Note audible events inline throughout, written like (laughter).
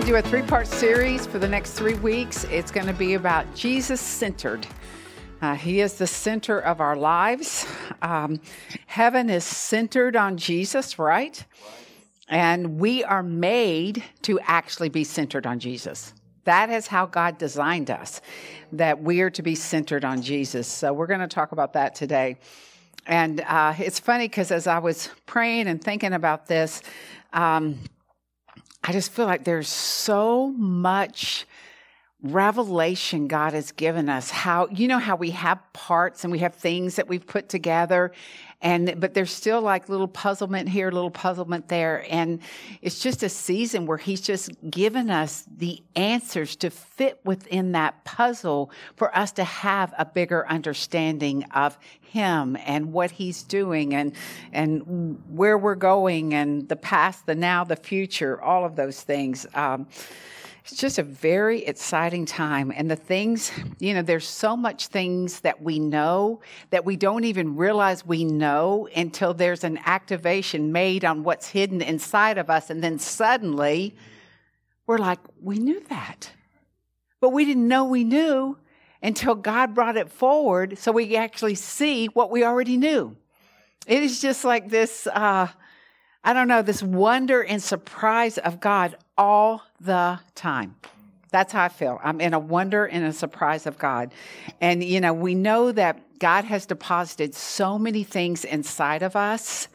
Going to do a three part series for the next three weeks. It's going to be about Jesus centered. Uh, he is the center of our lives. Um, heaven is centered on Jesus, right? And we are made to actually be centered on Jesus. That is how God designed us, that we are to be centered on Jesus. So we're going to talk about that today. And uh, it's funny because as I was praying and thinking about this, um, I just feel like there's so much revelation God has given us. How, you know, how we have parts and we have things that we've put together and, but there's still like little puzzlement here, little puzzlement there. And it's just a season where He's just given us the answers to fit within that puzzle for us to have a bigger understanding of Him and what He's doing and, and where we're going and the past, the now, the future, all of those things. Um, it's just a very exciting time. And the things, you know, there's so much things that we know that we don't even realize we know until there's an activation made on what's hidden inside of us. And then suddenly we're like, we knew that. But we didn't know we knew until God brought it forward so we actually see what we already knew. It is just like this, uh, I don't know, this wonder and surprise of God all the time. That's how I feel. I'm in a wonder and a surprise of God. And, you know, we know that God has deposited so many things inside of us.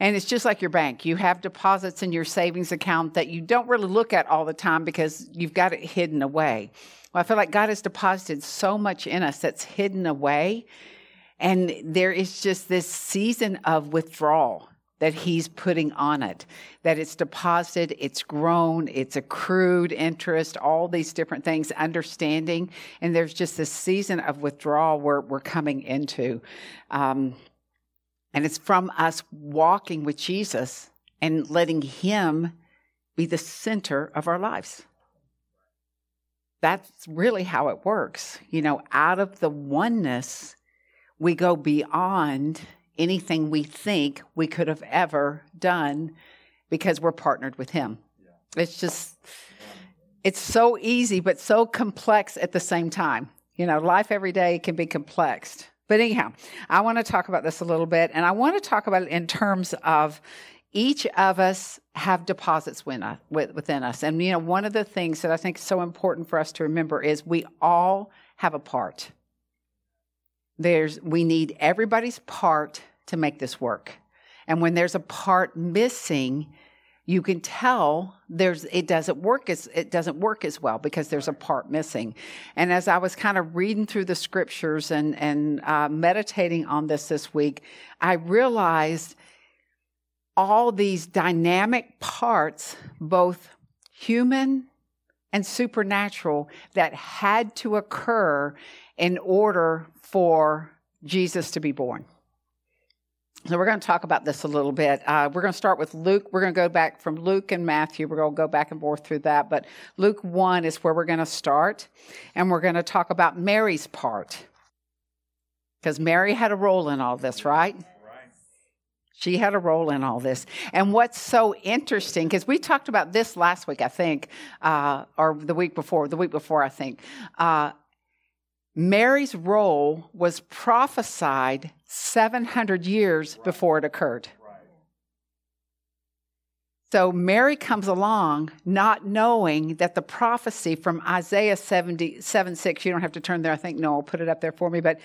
And it's just like your bank. You have deposits in your savings account that you don't really look at all the time because you've got it hidden away. Well, I feel like God has deposited so much in us that's hidden away. And there is just this season of withdrawal that he's putting on it, that it's deposited, it's grown, it's accrued interest, all these different things, understanding. And there's just this season of withdrawal where we're coming into. Um, and it's from us walking with Jesus and letting him be the center of our lives. That's really how it works. You know, out of the oneness, we go beyond anything we think we could have ever done because we're partnered with Him. It's just, it's so easy, but so complex at the same time. You know, life every day can be complex. But anyhow, I want to talk about this a little bit, and I want to talk about it in terms of each of us have deposits uh, within us. And, you know, one of the things that I think is so important for us to remember is we all have a part. There's, we need everybody's part to make this work. And when there's a part missing, you can tell there's it doesn't work as it doesn't work as well because there's a part missing. And as I was kind of reading through the scriptures and and uh, meditating on this this week, I realized all these dynamic parts, both human and supernatural, that had to occur in order for Jesus to be born. So we're going to talk about this a little bit. Uh, we're going to start with Luke. We're going to go back from Luke and Matthew. We're going to go back and forth through that. But Luke 1 is where we're going to start. And we're going to talk about Mary's part. Because Mary had a role in all this, right? She had a role in all this. And what's so interesting, because we talked about this last week, I think, uh, or the week before, the week before, I think. Uh, Mary's role was prophesied 700 years before it occurred. So Mary comes along not knowing that the prophecy from Isaiah 70, 7 6, you don't have to turn there, I think no, I'll put it up there for me, but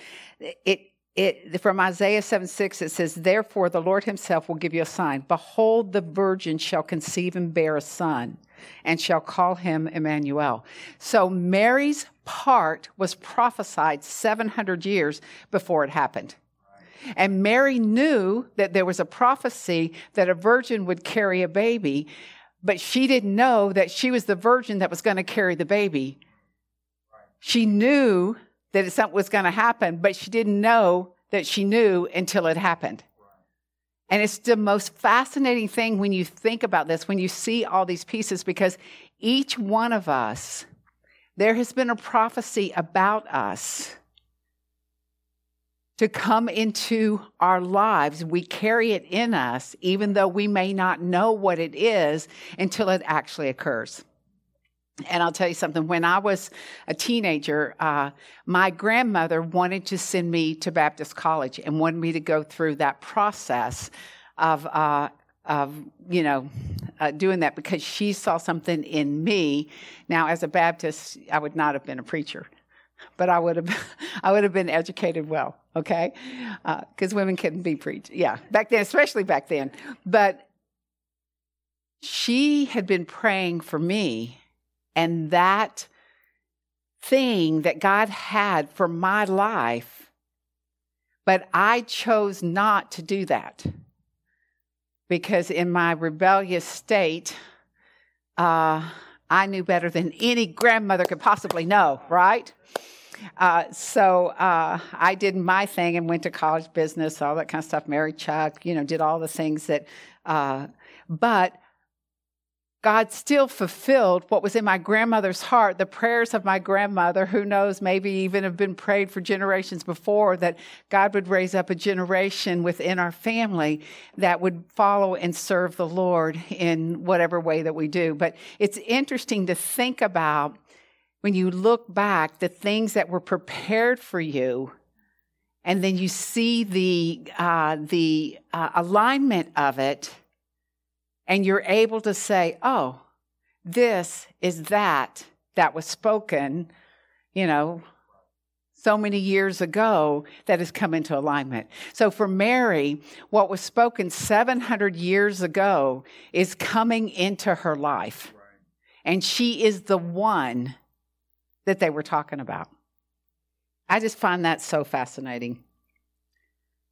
it it from Isaiah 7 6, it says, Therefore the Lord himself will give you a sign. Behold, the virgin shall conceive and bear a son, and shall call him Emmanuel. So Mary's part was prophesied 700 years before it happened. And Mary knew that there was a prophecy that a virgin would carry a baby, but she didn't know that she was the virgin that was going to carry the baby. She knew that something was going to happen, but she didn't know that she knew until it happened. And it's the most fascinating thing when you think about this, when you see all these pieces, because each one of us, there has been a prophecy about us to come into our lives. We carry it in us, even though we may not know what it is until it actually occurs. And I'll tell you something, when I was a teenager, uh, my grandmother wanted to send me to Baptist college and wanted me to go through that process of, uh, of you know, uh, doing that because she saw something in me. Now, as a Baptist, I would not have been a preacher, but I would have, (laughs) I would have been educated well, okay? Because uh, women couldn't be preached, yeah, back then, especially back then. But she had been praying for me and that thing that God had for my life, but I chose not to do that because in my rebellious state, uh, I knew better than any grandmother could possibly know, right? Uh, so uh, I did my thing and went to college business, all that kind of stuff, married Chuck, you know, did all the things that, uh, but God still fulfilled what was in my grandmother's heart, the prayers of my grandmother, who knows, maybe even have been prayed for generations before, that God would raise up a generation within our family that would follow and serve the Lord in whatever way that we do. But it's interesting to think about when you look back the things that were prepared for you and then you see the uh, the uh, alignment of it and you're able to say, oh, this is that that was spoken, you know, so many years ago that has come into alignment. So for Mary, what was spoken 700 years ago is coming into her life. And she is the one that they were talking about. I just find that so fascinating.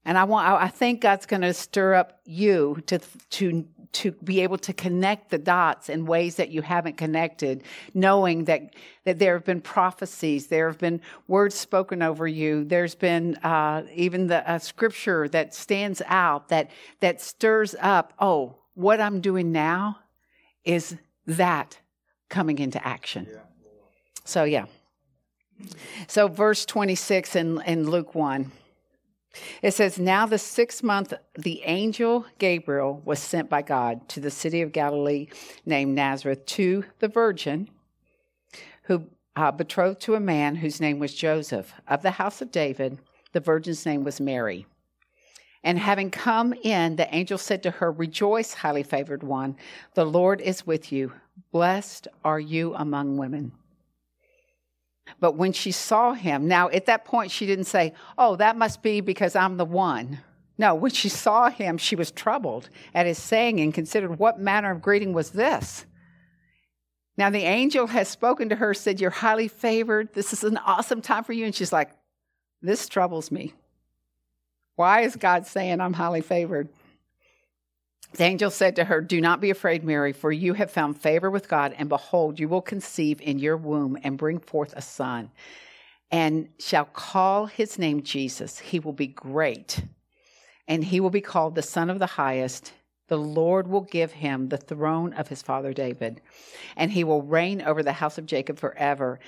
And I want I think God's going to stir up you to to to be able to connect the dots in ways that you haven't connected, knowing that, that there have been prophecies, there have been words spoken over you, there's been uh, even the uh, scripture that stands out that, that stirs up, oh, what I'm doing now is that coming into action. Yeah. So, yeah. So, verse 26 in, in Luke 1. It says, Now the sixth month, the angel Gabriel was sent by God to the city of Galilee named Nazareth to the virgin who uh, betrothed to a man whose name was Joseph of the house of David. The virgin's name was Mary. And having come in, the angel said to her, Rejoice, highly favored one, the Lord is with you. Blessed are you among women. But when she saw him, now at that point, she didn't say, Oh, that must be because I'm the one. No, when she saw him, she was troubled at his saying and considered what manner of greeting was this. Now the angel has spoken to her, said, You're highly favored. This is an awesome time for you. And she's like, This troubles me. Why is God saying I'm highly favored? The angel said to her, Do not be afraid, Mary, for you have found favor with God, and behold, you will conceive in your womb and bring forth a son, and shall call his name Jesus. He will be great, and he will be called the Son of the Highest. The Lord will give him the throne of his father David, and he will reign over the house of Jacob forever,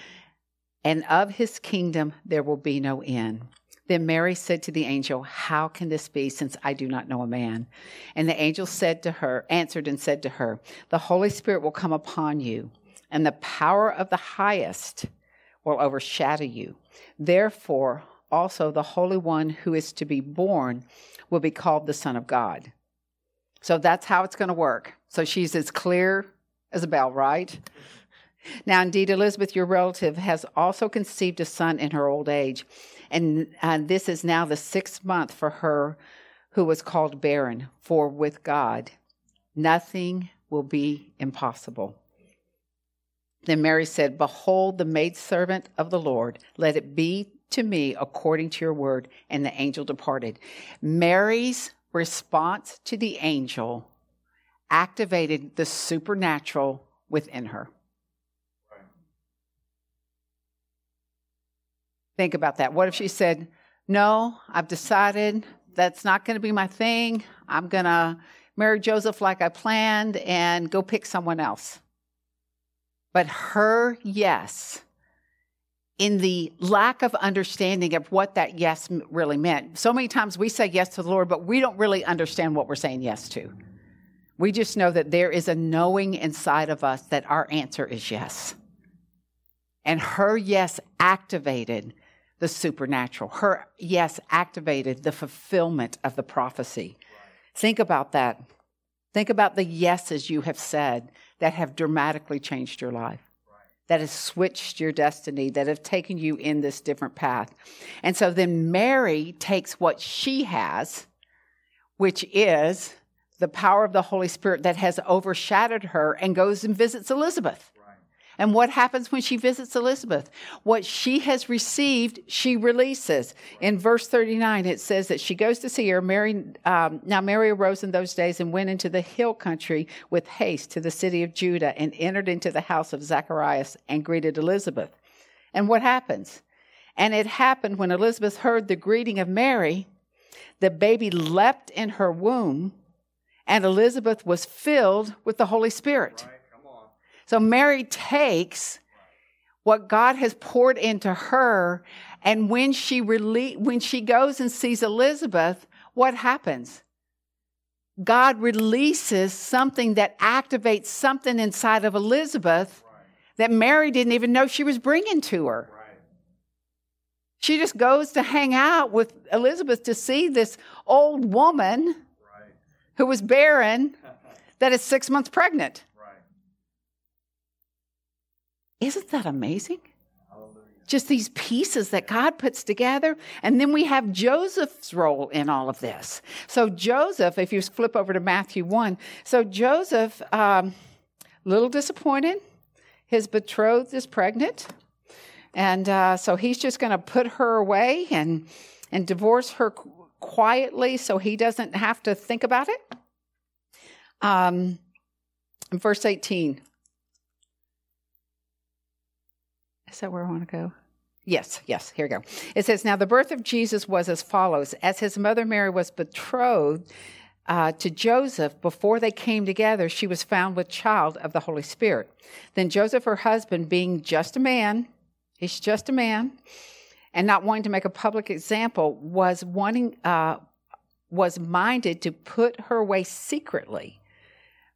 and of his kingdom there will be no end. Then Mary said to the angel, How can this be since I do not know a man? And the angel said to her, answered and said to her, The Holy Spirit will come upon you, and the power of the highest will overshadow you. Therefore, also the Holy One who is to be born will be called the Son of God. So that's how it's going to work. So she's as clear as a bell, right? (laughs) Now, indeed, Elizabeth, your relative, has also conceived a son in her old age. And uh, this is now the sixth month for her who was called barren, for with God nothing will be impossible. Then Mary said, Behold, the maidservant of the Lord, let it be to me according to your word. And the angel departed. Mary's response to the angel activated the supernatural within her. Think about that. What if she said, No, I've decided that's not going to be my thing. I'm going to marry Joseph like I planned and go pick someone else. But her yes, in the lack of understanding of what that yes really meant. So many times we say yes to the Lord, but we don't really understand what we're saying yes to. We just know that there is a knowing inside of us that our answer is yes. And her yes activated the supernatural. Her yes activated the fulfillment of the prophecy. Think about that. Think about the yeses you have said that have dramatically changed your life, that have switched your destiny, that have taken you in this different path. And so then Mary takes what she has, which is the power of the Holy Spirit that has overshadowed her, and goes and visits Elizabeth. And what happens when she visits Elizabeth? What she has received, she releases. In verse 39, it says that she goes to see her. Mary, um, now Mary arose in those days and went into the hill country with haste to the city of Judah and entered into the house of Zacharias and greeted Elizabeth. And what happens? And it happened when Elizabeth heard the greeting of Mary, the baby leapt in her womb, and Elizabeth was filled with the Holy Spirit. Right. So Mary takes what God has poured into her, and when she rele- when she goes and sees Elizabeth, what happens? God releases something that activates something inside of Elizabeth right. that Mary didn't even know she was bringing to her. Right. She just goes to hang out with Elizabeth to see this old woman right. who was barren (laughs) that is six months pregnant. Isn't that amazing? Just these pieces that God puts together. And then we have Joseph's role in all of this. So, Joseph, if you flip over to Matthew 1, so Joseph, um, little disappointed. His betrothed is pregnant. And uh, so he's just going to put her away and, and divorce her quietly so he doesn't have to think about it. Um, verse 18 Is that where I want to go? Yes, yes, here we go. It says, Now the birth of Jesus was as follows As his mother Mary was betrothed uh, to Joseph before they came together, she was found with child of the Holy Spirit. Then Joseph, her husband, being just a man, he's just a man, and not wanting to make a public example, was wanting, uh, was minded to put her away secretly.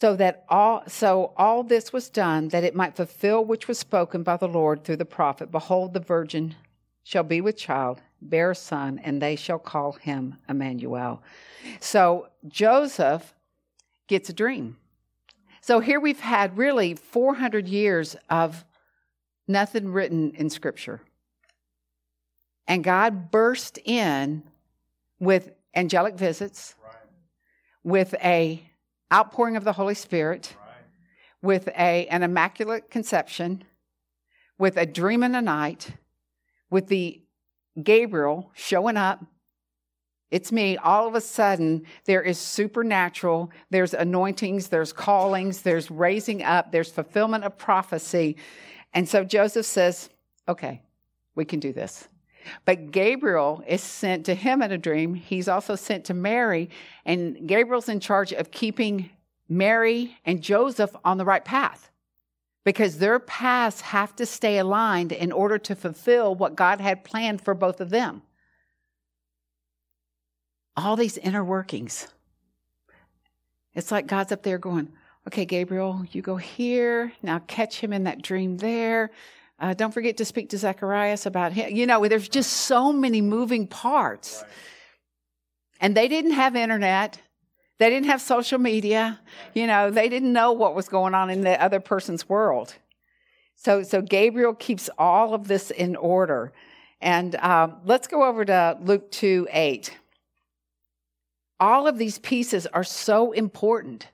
so that all so all this was done that it might fulfill which was spoken by the Lord through the prophet behold the virgin shall be with child bear a son and they shall call him Emmanuel. So Joseph gets a dream. So here we've had really 400 years of nothing written in scripture. And God burst in with angelic visits right. with a outpouring of the Holy Spirit, right. with a, an immaculate conception, with a dream in the night, with the Gabriel showing up. It's me. All of a sudden, there is supernatural. There's anointings, there's callings, there's raising up, there's fulfillment of prophecy. And so Joseph says, okay, we can do this. But Gabriel is sent to him in a dream. He's also sent to Mary, and Gabriel's in charge of keeping Mary and Joseph on the right path because their paths have to stay aligned in order to fulfill what God had planned for both of them. All these inner workings. It's like God's up there going, okay, Gabriel, you go here. Now catch him in that dream there. Uh, don't forget to speak to Zacharias about him. You know, there's just so many moving parts. Right. And they didn't have internet. They didn't have social media. You know, they didn't know what was going on in the other person's world. So, so Gabriel keeps all of this in order. And uh, let's go over to Luke 2 8. All of these pieces are so important.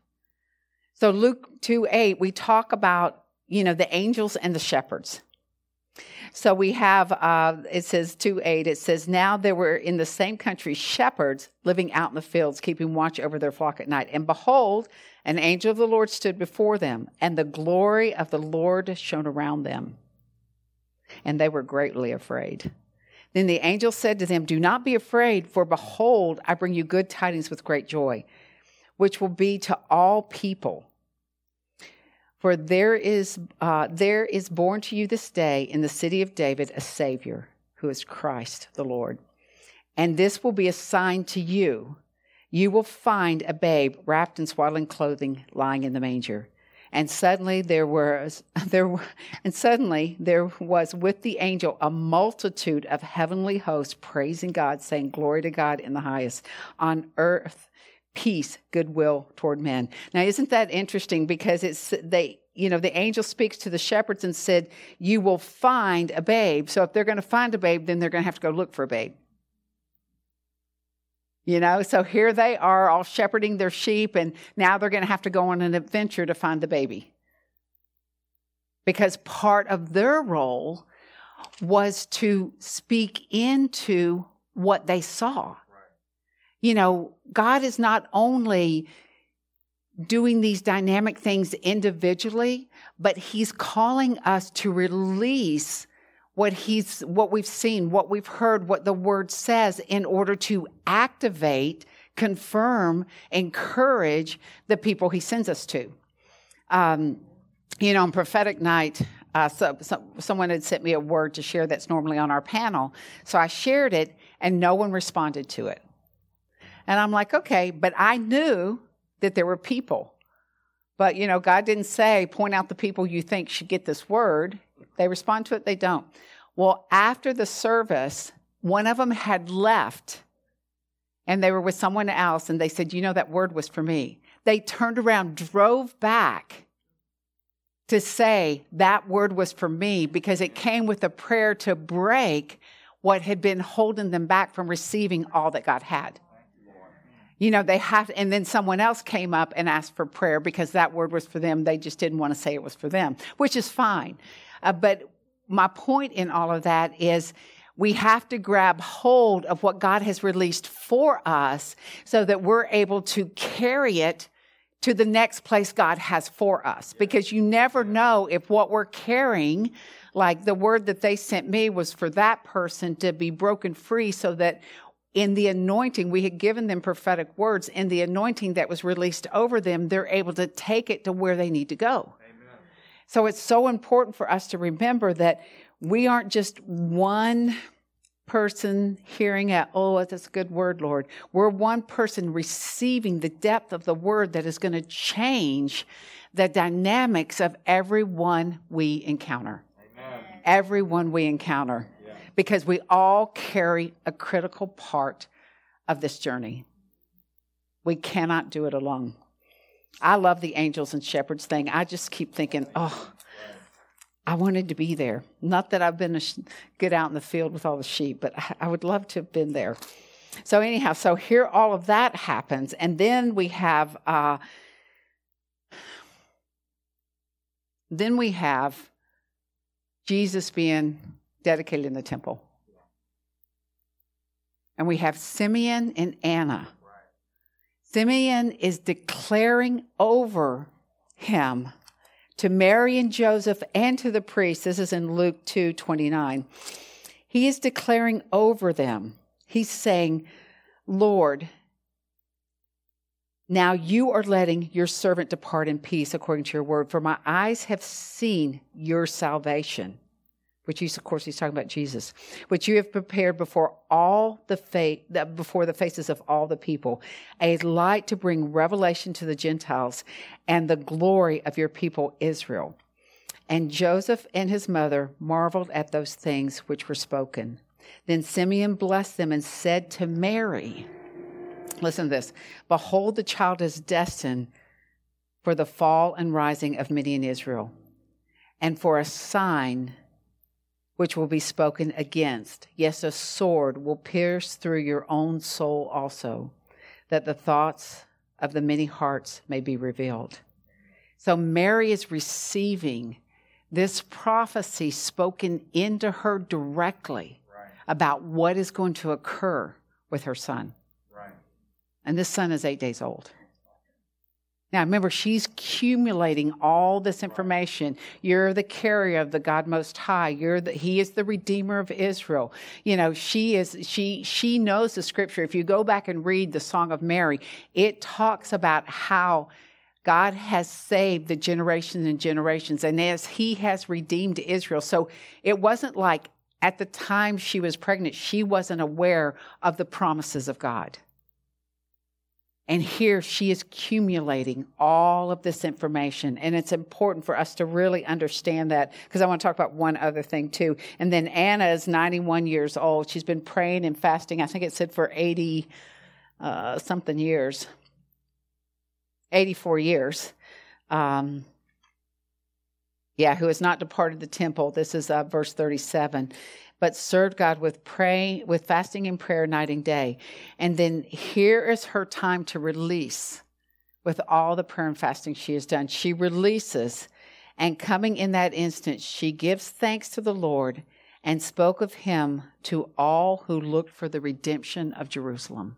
So, Luke 2 8, we talk about, you know, the angels and the shepherds. So we have, uh, it says 2 8, it says, Now there were in the same country shepherds living out in the fields, keeping watch over their flock at night. And behold, an angel of the Lord stood before them, and the glory of the Lord shone around them. And they were greatly afraid. Then the angel said to them, Do not be afraid, for behold, I bring you good tidings with great joy, which will be to all people. For there is, uh, there is born to you this day in the city of David a Savior, who is Christ the Lord. And this will be a sign to you. You will find a babe wrapped in swaddling clothing lying in the manger. And suddenly there was (laughs) there and suddenly there was with the angel a multitude of heavenly hosts praising God, saying, Glory to God in the highest, on earth peace, goodwill toward men. Now, isn't that interesting? Because it's they, you know, the angel speaks to the shepherds and said, "You will find a babe." So if they're going to find a babe, then they're going to have to go look for a babe. You know, so here they are all shepherding their sheep, and now they're going to have to go on an adventure to find the baby. Because part of their role was to speak into what they saw you know, God is not only doing these dynamic things individually, but He's calling us to release what he's what we've seen what we've heard what the word says in order to activate confirm encourage the people he sends us to. Um, you know on prophetic night uh, so, so, someone had sent me a word to share that's normally on our panel. So i shared it and no one responded to it and I'm like, okay, but I knew that there were people. But, you know, God didn't say, point out the people you think should get this word. They respond to it, they don't. Well, after the service, one of them had left and they were with someone else and they said, you know, that word was for me. They turned around, drove back to say that word was for me because it came with a prayer to break what had been holding them back from receiving all that God had you know, they have, and then someone else came up and asked for prayer because that word was for them. They just didn't want to say it was for them, which is fine. Uh, but my point in all of that is we have to grab hold of what God has released for us so that we're able to carry it to the next place God has for us. Because you never know if what we're carrying, like the word that they sent me was for that person to be broken free so that in the anointing, we had given them prophetic words. In the anointing that was released over them, they're able to take it to where they need to go. Amen. So it's so important for us to remember that we aren't just one person hearing it, oh, that's a good word, Lord. We're one person receiving the depth of the word that is going to change the dynamics of everyone we encounter. Amen. Everyone we encounter because we all carry a critical part of this journey. We cannot do it alone. I love the angels and shepherds thing. I just keep thinking, oh, I wanted to be there. Not that I've been sh- good out in the field with all the sheep, but I would love to have been there. So anyhow, so here all of that happens, and then we have, uh, then we have Jesus being dedicated in the temple. And we have Simeon and Anna. Simeon is declaring over him to Mary and Joseph and to the priests. This is in Luke 2 29. He is declaring over them. He's saying, Lord, now you are letting your servant depart in peace according to your word, for my eyes have seen your salvation which he's, of course, he's talking about Jesus, which you have prepared before all the fa- before the faces of all the people, a light to bring revelation to the Gentiles and the glory of your people Israel. And Joseph and his mother marveled at those things which were spoken. Then Simeon blessed them and said to Mary, Listen to this. Behold, the child is destined for the fall and rising of many in Israel, and for a sign which will be spoken against. Yes, a sword will pierce through your own soul also, that the thoughts of the many hearts may be revealed. So Mary is receiving this prophecy spoken into her directly right. about what is going to occur with her son. Right. And this son is eight days old. Now, remember, she's accumulating all this information. You're the carrier of the God Most High. You're the, he is the Redeemer of Israel. You know, she is, she, she knows the scripture. If you go back and read the Song of Mary, it talks about how God has saved the generations and generations, and as He has redeemed Israel. So it wasn't like at the time she was pregnant, she wasn't aware of the promises of God. And here she is accumulating all of this information. And it's important for us to really understand that because I want to talk about one other thing too. And then Anna is 91 years old. She's been praying and fasting, I think it said for 80 uh, something years, 84 years. Um, yeah, who has not departed the temple. This is uh, verse 37 but served God with praying, with fasting and prayer night and day. And then here is her time to release with all the prayer and fasting she has done. She releases, and coming in that instant, she gives thanks to the Lord and spoke of him to all who looked for the redemption of Jerusalem.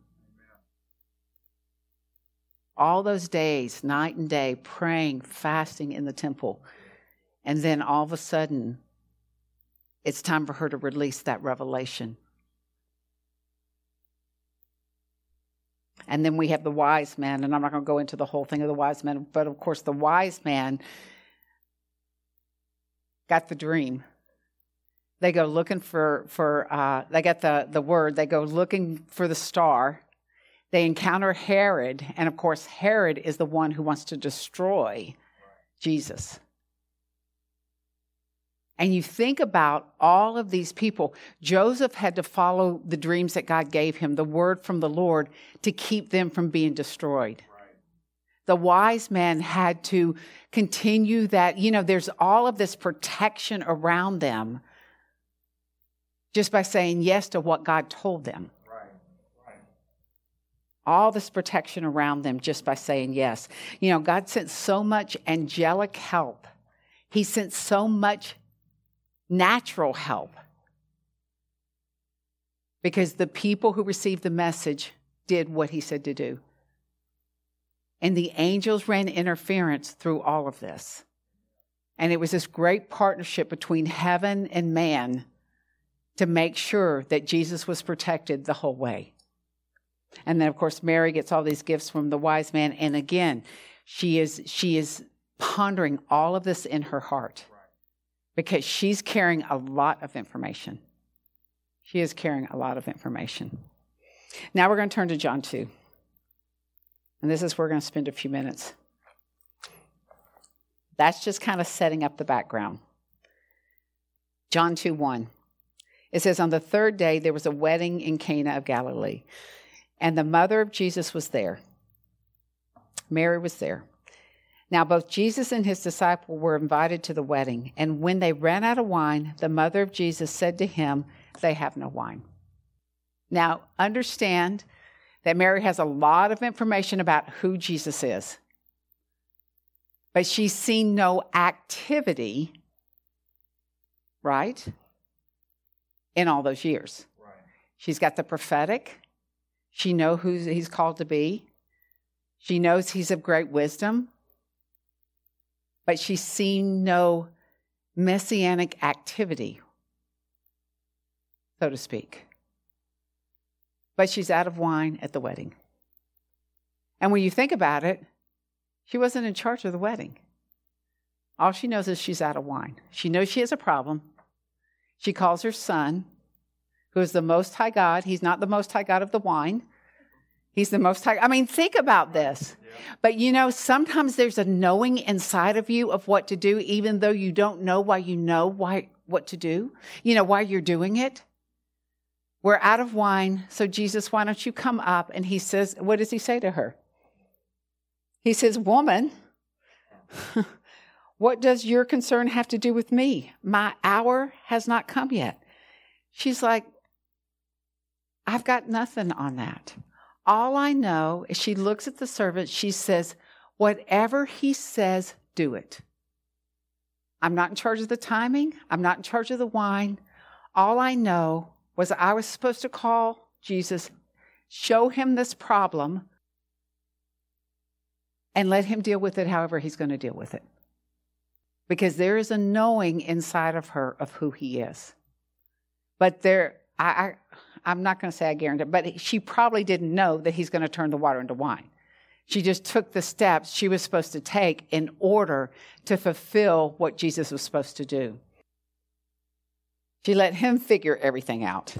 All those days, night and day, praying, fasting in the temple. And then all of a sudden, it's time for her to release that revelation. And then we have the wise man, and I'm not going to go into the whole thing of the wise man, but of course, the wise man got the dream. They go looking for for uh, they get the the word. They go looking for the star. They encounter Herod, and of course, Herod is the one who wants to destroy Jesus. And you think about all of these people. Joseph had to follow the dreams that God gave him, the word from the Lord, to keep them from being destroyed. Right. The wise man had to continue that. You know, there's all of this protection around them just by saying yes to what God told them. All this protection around them just by saying yes. You know, God sent so much angelic help. He sent so much natural help. Because the people who received the message did what he said to do. And the angels ran interference through all of this. And it was this great partnership between heaven and man to make sure that Jesus was protected the whole way. And then of course Mary gets all these gifts from the wise man and again she is she is pondering all of this in her heart because she's carrying a lot of information. She is carrying a lot of information. Now we're going to turn to John 2. And this is where we're going to spend a few minutes. That's just kind of setting up the background. John 2 1. It says, On the third day, there was a wedding in Cana of Galilee, and the mother of Jesus was there. Mary was there. Now, both Jesus and his disciple were invited to the wedding, and when they ran out of wine, the mother of Jesus said to him, They have no wine. Now, understand that Mary has a lot of information about who Jesus is, but she's seen no activity, right, in all those years. Right. She's got the prophetic, she knows who he's called to be, she knows he's of great wisdom but she's seen no messianic activity, so to speak. But she's out of wine at the wedding. And when you think about it, she wasn't in charge of the wedding. All she knows is she's out of wine. She knows she has a problem. She calls her son, who is the Most High God. He's not the Most High God of the wine, He's the most high. I mean, think about this. But you know, sometimes there's a knowing inside of you of what to do, even though you don't know why you know why what to do. You know, why you're doing it. We're out of wine, so Jesus, why don't you come up? And he says, What does he say to her? He says, Woman, (laughs) what does your concern have to do with me? My hour has not come yet. She's like, I've got nothing on that. All I know is she looks at the servant, she says, Whatever he says, do it. I'm not in charge of the timing, I'm not in charge of the wine. All I know was I was supposed to call Jesus, show him this problem, and let him deal with it however he's going to deal with it. Because there is a knowing inside of her of who he is. But there, I, I'm not going to say I guarantee, but she probably didn't know that he's going to turn the water into wine. She just took the steps she was supposed to take in order to fulfill what Jesus was supposed to do. She let him figure everything out.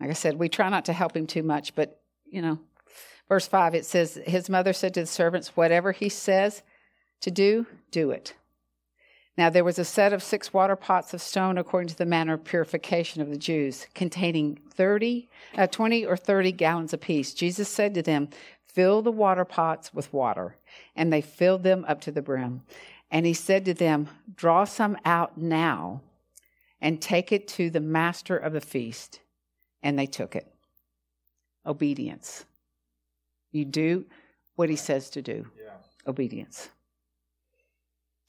Like I said, we try not to help him too much, but you know, verse 5 it says, His mother said to the servants, Whatever he says to do, do it. Now there was a set of six water pots of stone according to the manner of purification of the Jews, containing 30, uh, 20 or 30 gallons apiece. Jesus said to them, Fill the water pots with water. And they filled them up to the brim. And he said to them, Draw some out now and take it to the master of the feast. And they took it. Obedience. You do what he says to do. Yeah. Obedience.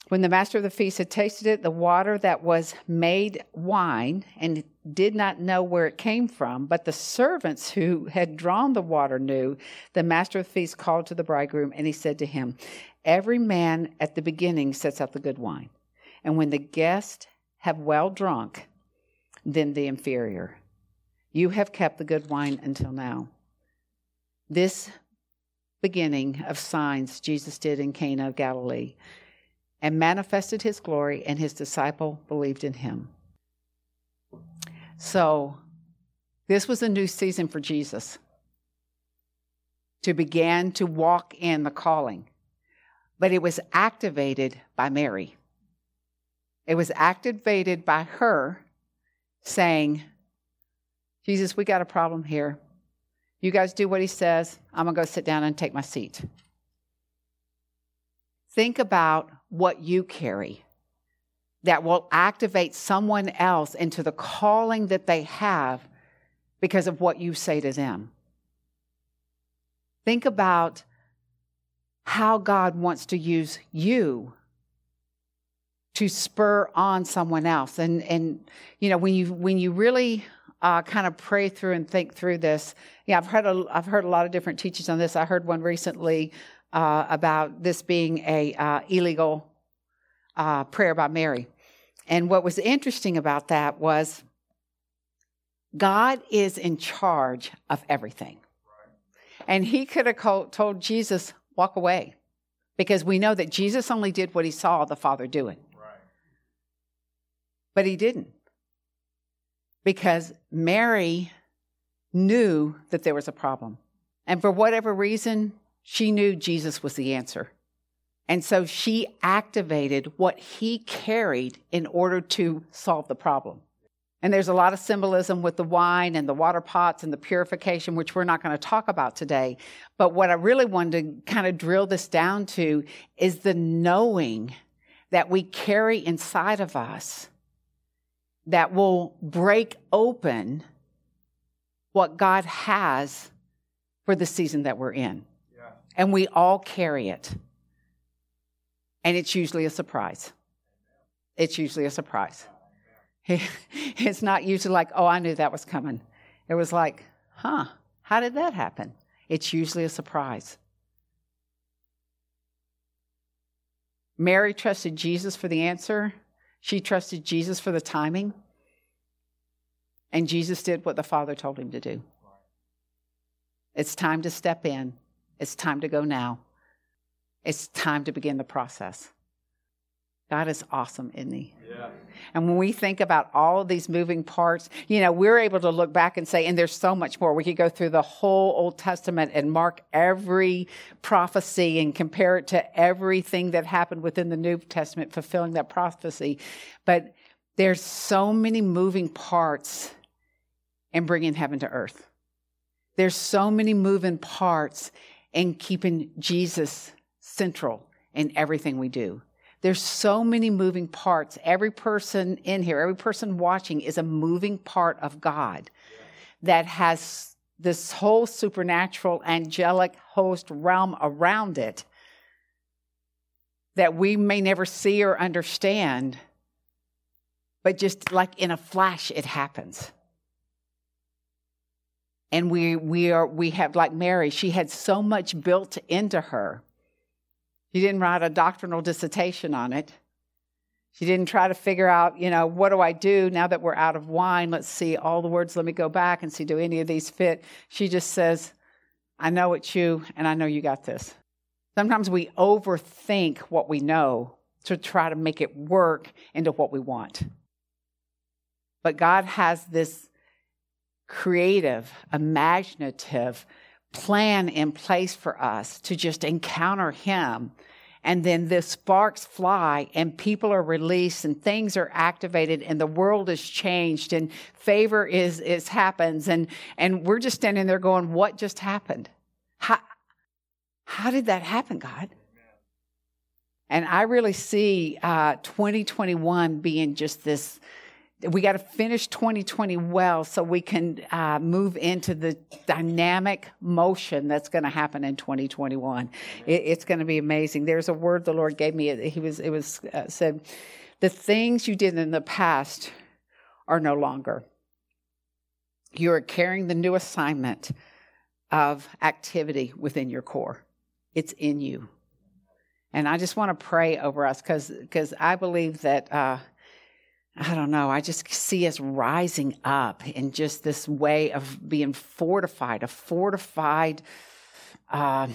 When the master of the feast had tasted it, the water that was made wine, and did not know where it came from, but the servants who had drawn the water knew, the master of the feast called to the bridegroom, and he said to him, Every man at the beginning sets out the good wine, and when the guests have well drunk, then the inferior. You have kept the good wine until now. This beginning of signs Jesus did in Cana of Galilee and manifested his glory, and his disciple believed in him. So, this was a new season for Jesus to begin to walk in the calling, but it was activated by Mary. It was activated by her saying, Jesus, we got a problem here. You guys do what he says. I'm going to go sit down and take my seat. Think about what you carry that will activate someone else into the calling that they have because of what you say to them. Think about how God wants to use you to spur on someone else. And and you know when you when you really uh, kind of pray through and think through this, yeah, I've heard a, I've heard a lot of different teachings on this. I heard one recently uh, about this being a uh, illegal uh, prayer by Mary. And what was interesting about that was God is in charge of everything. And he could have told Jesus, walk away, because we know that Jesus only did what he saw the Father doing. But he didn't, because Mary knew that there was a problem. And for whatever reason, she knew Jesus was the answer. And so she activated what he carried in order to solve the problem. And there's a lot of symbolism with the wine and the water pots and the purification, which we're not going to talk about today. But what I really wanted to kind of drill this down to is the knowing that we carry inside of us that will break open what God has for the season that we're in and we all carry it. And it's usually a surprise. It's usually a surprise. (laughs) It's not usually like, oh, I knew that was coming. It was like, huh, how did that happen? It's usually a surprise. Mary trusted Jesus for the answer. She trusted Jesus for the timing. And Jesus did what the Father told him to do. It's time to step in. It's time to go now. It's time to begin the process. God is awesome, isn't He? Yeah. And when we think about all of these moving parts, you know, we're able to look back and say, and there's so much more. We could go through the whole Old Testament and mark every prophecy and compare it to everything that happened within the New Testament, fulfilling that prophecy. But there's so many moving parts in bringing heaven to earth. There's so many moving parts in keeping Jesus central in everything we do. There's so many moving parts. Every person in here, every person watching is a moving part of God that has this whole supernatural angelic host realm around it that we may never see or understand, but just like in a flash, it happens. And we, we, are, we have, like Mary, she had so much built into her she didn't write a doctrinal dissertation on it. She didn't try to figure out, you know, what do I do now that we're out of wine? Let's see all the words. Let me go back and see, do any of these fit? She just says, I know it's you, and I know you got this. Sometimes we overthink what we know to try to make it work into what we want. But God has this creative, imaginative, plan in place for us to just encounter Him. And then the sparks fly and people are released and things are activated and the world is changed and favor is, is happens. And, and we're just standing there going, what just happened? How, how did that happen, God? And I really see uh, 2021 being just this we got to finish 2020 well so we can uh, move into the dynamic motion that's going to happen in 2021 it, it's going to be amazing. There's a word the lord gave me he was it was uh, said the things you did in the past are no longer. You are carrying the new assignment of activity within your core. It's in you. And i just want to pray over us because because i believe that uh, I don't know, I just see us rising up in just this way of being fortified, a fortified, uh,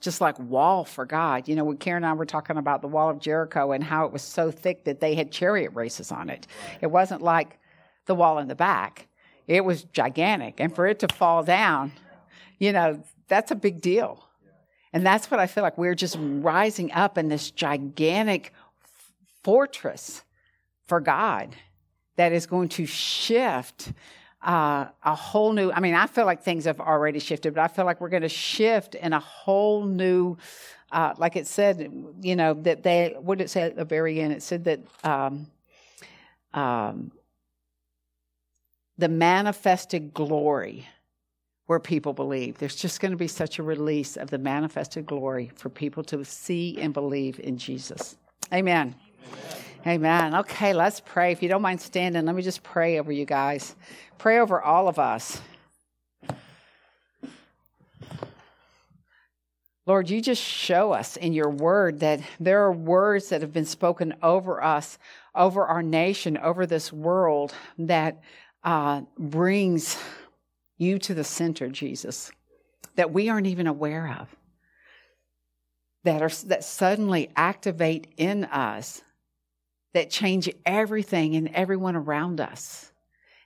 just like wall for God. You know, when Karen and I were talking about the wall of Jericho and how it was so thick that they had chariot races on it. It wasn't like the wall in the back, it was gigantic. And for it to fall down, you know, that's a big deal. And that's what I feel like we're just rising up in this gigantic fortress for God that is going to shift uh, a whole new. I mean, I feel like things have already shifted, but I feel like we're going to shift in a whole new. Uh, like it said, you know that they. What did it say at the very end? It said that um, um, the manifested glory where people believe. There's just going to be such a release of the manifested glory for people to see and believe in Jesus. Amen. Amen. Amen. Okay, let's pray. If you don't mind standing, let me just pray over you guys. Pray over all of us. Lord, you just show us in your word that there are words that have been spoken over us, over our nation, over this world that uh, brings you to the center, Jesus, that we aren't even aware of, that, are, that suddenly activate in us that change everything and everyone around us.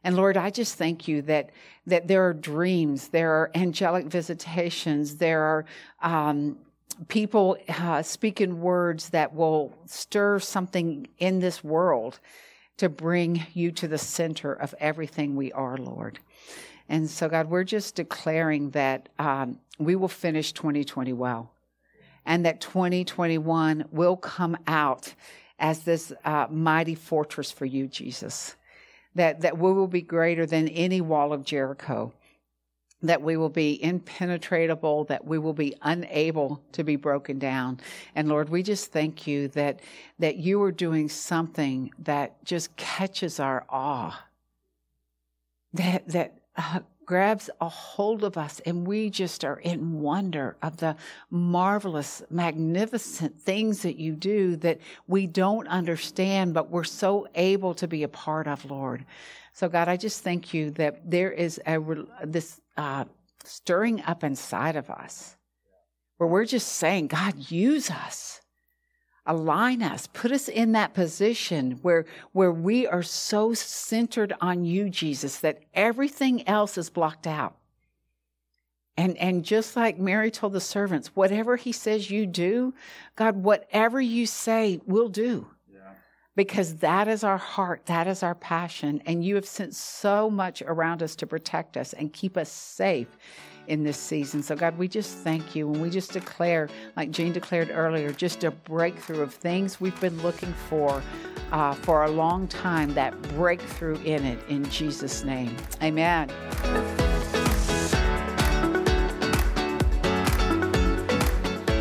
And Lord, I just thank you that that there are dreams, there are angelic visitations, there are um, people uh, speaking words that will stir something in this world to bring you to the center of everything we are, Lord. And so, God, we're just declaring that um, we will finish 2020 well, and that 2021 will come out as this uh, mighty fortress for you, Jesus. That, that we will be greater than any wall of Jericho. That we will be impenetrable, that we will be unable to be broken down. And Lord, we just thank you that, that you are doing something that just catches our awe. That, that uh, grabs a hold of us and we just are in wonder of the marvelous, magnificent things that you do that we don't understand, but we're so able to be a part of, Lord. So, God, I just thank you that there is a, this uh, stirring up inside of us where we're just saying, God, use us align us put us in that position where where we are so centered on you jesus that everything else is blocked out. And and just like mary told the servants whatever he says you do god whatever you say we'll do. Because that is our heart, that is our passion. And you have sent so much around us to protect us and keep us safe in this season. So, God, we just thank you and we just declare, like Jean declared earlier, just a breakthrough of things we've been looking for uh, for a long time, that breakthrough in it in Jesus' name. Amen.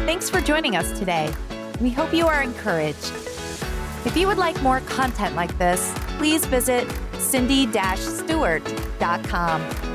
Thanks for joining us today. We hope you are encouraged. If you would like more content like this, please visit cindy-stewart.com.